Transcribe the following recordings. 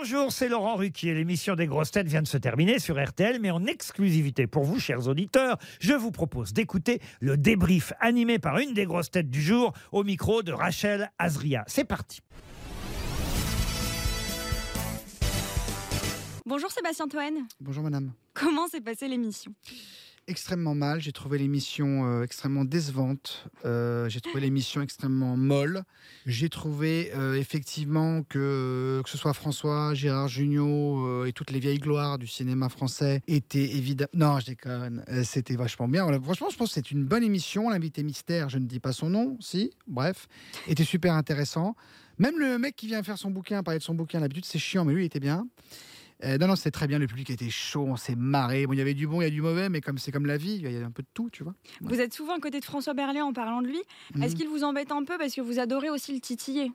Bonjour, c'est Laurent Ruquier. L'émission des grosses têtes vient de se terminer sur RTL, mais en exclusivité pour vous, chers auditeurs, je vous propose d'écouter le débrief animé par une des grosses têtes du jour au micro de Rachel Azria. C'est parti. Bonjour Sébastien Toen. Bonjour madame. Comment s'est passée l'émission? Extrêmement mal. J'ai trouvé l'émission euh, extrêmement décevante. Euh, j'ai trouvé l'émission extrêmement molle. J'ai trouvé euh, effectivement que que ce soit François, Gérard Jugnot et toutes les vieilles gloires du cinéma français étaient évidemment. Non, je déconne. C'était vachement bien. Franchement, je pense que c'est une bonne émission. L'invité mystère, je ne dis pas son nom, si, bref, était super intéressant. Même le mec qui vient faire son bouquin, parler de son bouquin, d'habitude c'est chiant, mais lui il était bien. Euh, non, non, c'était très bien. Le public était chaud, on s'est marré. Bon, il y avait du bon, il y a du mauvais, mais comme c'est comme la vie, il y a un peu de tout, tu vois. Ouais. Vous êtes souvent à côté de François Berléand en parlant de lui. Mhm. Est-ce qu'il vous embête un peu parce que vous adorez aussi le titiller?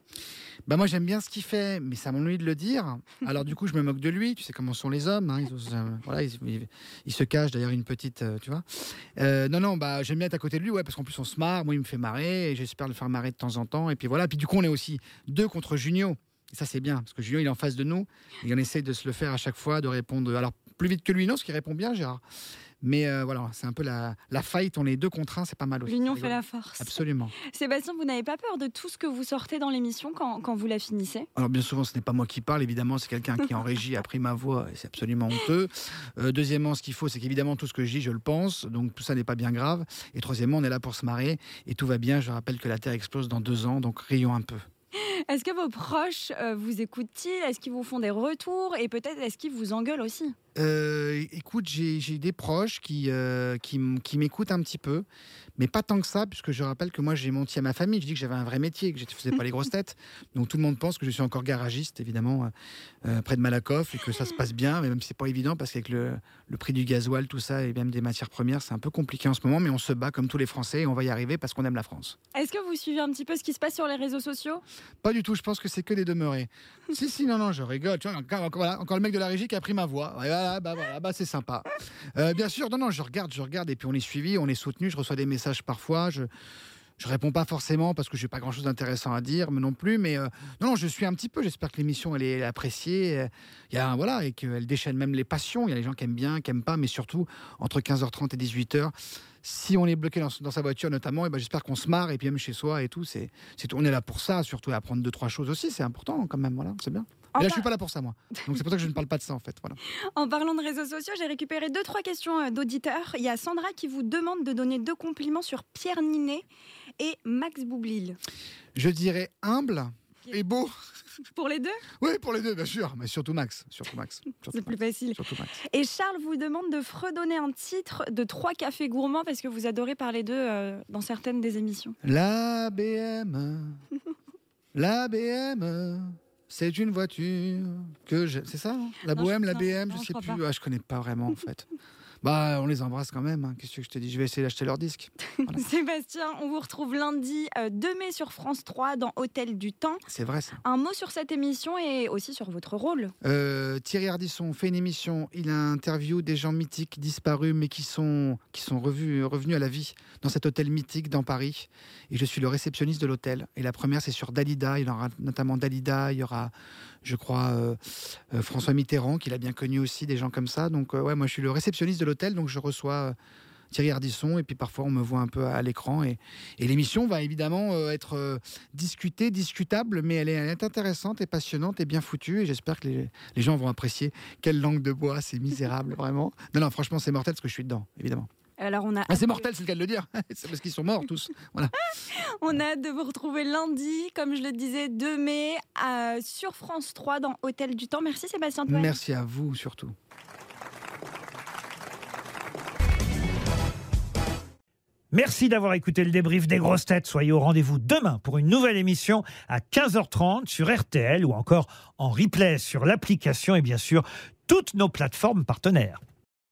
Bah moi j'aime bien ce qu'il fait, mais ça m'ennuie de le dire. Alors du coup je me moque de lui. Tu sais comment sont les hommes. hein, Ils, osent, euh, voilà, ils, ils- ils se cachent derrière une petite, euh, tu vois. Non non, bah j'aime bien être à côté de lui, ouais, parce qu'en plus on se marre. Moi il me fait marrer et j'espère le faire marrer de temps en temps. Et puis voilà. Puis du coup on est aussi deux contre Junio. Et ça c'est bien parce que Junio il est en face de nous et on essaye de se le faire à chaque fois, de répondre. Alors plus vite que lui non, parce qu'il répond bien Gérard. Mais euh, voilà, c'est un peu la, la fight. On est deux contre un, c'est pas mal aussi. L'union fait la force. Absolument. Sébastien, vous n'avez pas peur de tout ce que vous sortez dans l'émission quand, quand vous la finissez? Alors bien souvent, ce n'est pas moi qui parle, évidemment, c'est quelqu'un qui en régie a pris ma voix et c'est absolument honteux. Euh, deuxièmement, ce qu'il faut, c'est qu'évidemment tout ce que je dis, je le pense, donc tout ça n'est pas bien grave. Et troisièmement, on est là pour se marrer et tout va bien. Je rappelle que la Terre explose dans deux ans, donc rions un peu. Est-ce que vos proches euh, vous écoutent-ils? Est-ce qu'ils vous font des retours? Et peut-être est-ce qu'ils vous engueulent aussi? Euh, écoute, j'ai des proches qui, euh, qui, m'écoutent un petit peu, mais pas tant que ça, puisque je rappelle que moi j'ai menti à ma famille. Je dis que j'avais un vrai métier, que je ne faisais pas les grosses têtes. Donc tout le monde pense que je suis encore garagiste, évidemment, euh, près de Malakoff, et que ça se passe bien, mais même si c'est pas évident, parce qu'avec le, le prix du gasoil, tout ça, et même des matières premières, c'est un peu compliqué en ce moment, mais on se bat comme tous les Français, et on va y arriver parce qu'on aime la France. Est-ce que vous suivez un petit peu ce qui se passe sur les réseaux sociaux? Pas du tout, je pense que c'est que des demeurés. si, si, non, non, je rigole. Tu vois, encore, encore, voilà, encore le mec de la régie qui a pris ma voix. Voilà, bah, voilà, bah, c'est sympa. Euh, bien sûr, non, non, je regarde, je regarde, et puis on est suivi, on est soutenu, je reçois des messages parfois, je. Je réponds pas forcément parce que j'ai pas grand chose d'intéressant à dire, mais non plus. Mais euh, non, je suis un petit peu. J'espère que l'émission elle est appréciée. Euh, y a voilà et qu'elle déchaîne même les passions. Il y a les gens qui aiment bien, qui aiment pas, mais surtout entre 15h30 et 18h, si on est bloqué dans, dans sa voiture notamment, et ben j'espère qu'on se marre et puis même chez soi et tout. C'est, c'est tout. on est là pour ça, surtout à apprendre deux trois choses aussi. C'est important quand même. Voilà, c'est bien. En Mais là, je suis pas là pour ça moi. Donc c'est pour ça que je ne parle pas de ça en fait. Voilà. En parlant de réseaux sociaux, j'ai récupéré deux, trois questions euh, d'auditeurs. Il y a Sandra qui vous demande de donner deux compliments sur Pierre Ninet et Max Boublil. Je dirais humble et beau. Pour les deux, Oui, pour les deux, bien sûr, mais surtout Max, surtout Max, c'est plus facile. Surtout Max. Et Charles vous demande de fredonner un titre de trois cafés gourmands parce que vous adorez parler d'eux euh, dans certaines des émissions. La BM, la BM, c'est une voiture que je. C'est ça, hein? La Non, bohème, la BM, non, je sais plus. Ah, je connais pas vraiment en fait. Bah, on les embrasse quand même. hein. Qu'est-ce que je te dis Je vais essayer d'acheter leur disque. Voilà. Sébastien, on vous retrouve lundi euh, 2 mai sur France 3 dans Hôtel du Temps. C'est vrai ça. Un mot sur cette émission et aussi sur votre rôle. Euh, Thierry Ardisson fait une émission. Il a interview des gens mythiques disparus, mais qui sont qui sont revus, revenus à la vie dans cet hôtel mythique dans Paris. Et je suis le réceptionniste de l'hôtel. Et la première, c'est sur Dalida. Il y aura notamment Dalida. Il y aura, je crois, euh, euh, François Mitterrand, qu'il a bien connu aussi, des gens comme ça. Donc euh, ouais, moi je suis le réceptionniste de l'hôtel, donc je reçois. Thierry Ardisson et puis parfois on me voit un peu à l'écran et, l'émission va évidemment être discutée, discutable mais elle est, elle est intéressante et passionnante et bien foutue et j'espère que les, les gens vont apprécier. Quelle langue de bois, c'est misérable, vraiment. Non, non, franchement, c'est mortel parce que je suis dedans, évidemment. Alors on a, Ah, c'est mortel, c'est le cas de le dire. c'est parce qu'ils sont morts tous. Voilà. on a hâte de vous retrouver lundi, comme je le disais, 2 mai euh, sur France 3 dans Hôtel du Temps. Merci Sébastien. Merci à vous surtout. Merci d'avoir écouté le débrief des grosses têtes. Soyez au rendez-vous demain pour une nouvelle émission à 15h30 sur RTL ou encore en replay sur l'application et bien sûr toutes nos plateformes partenaires.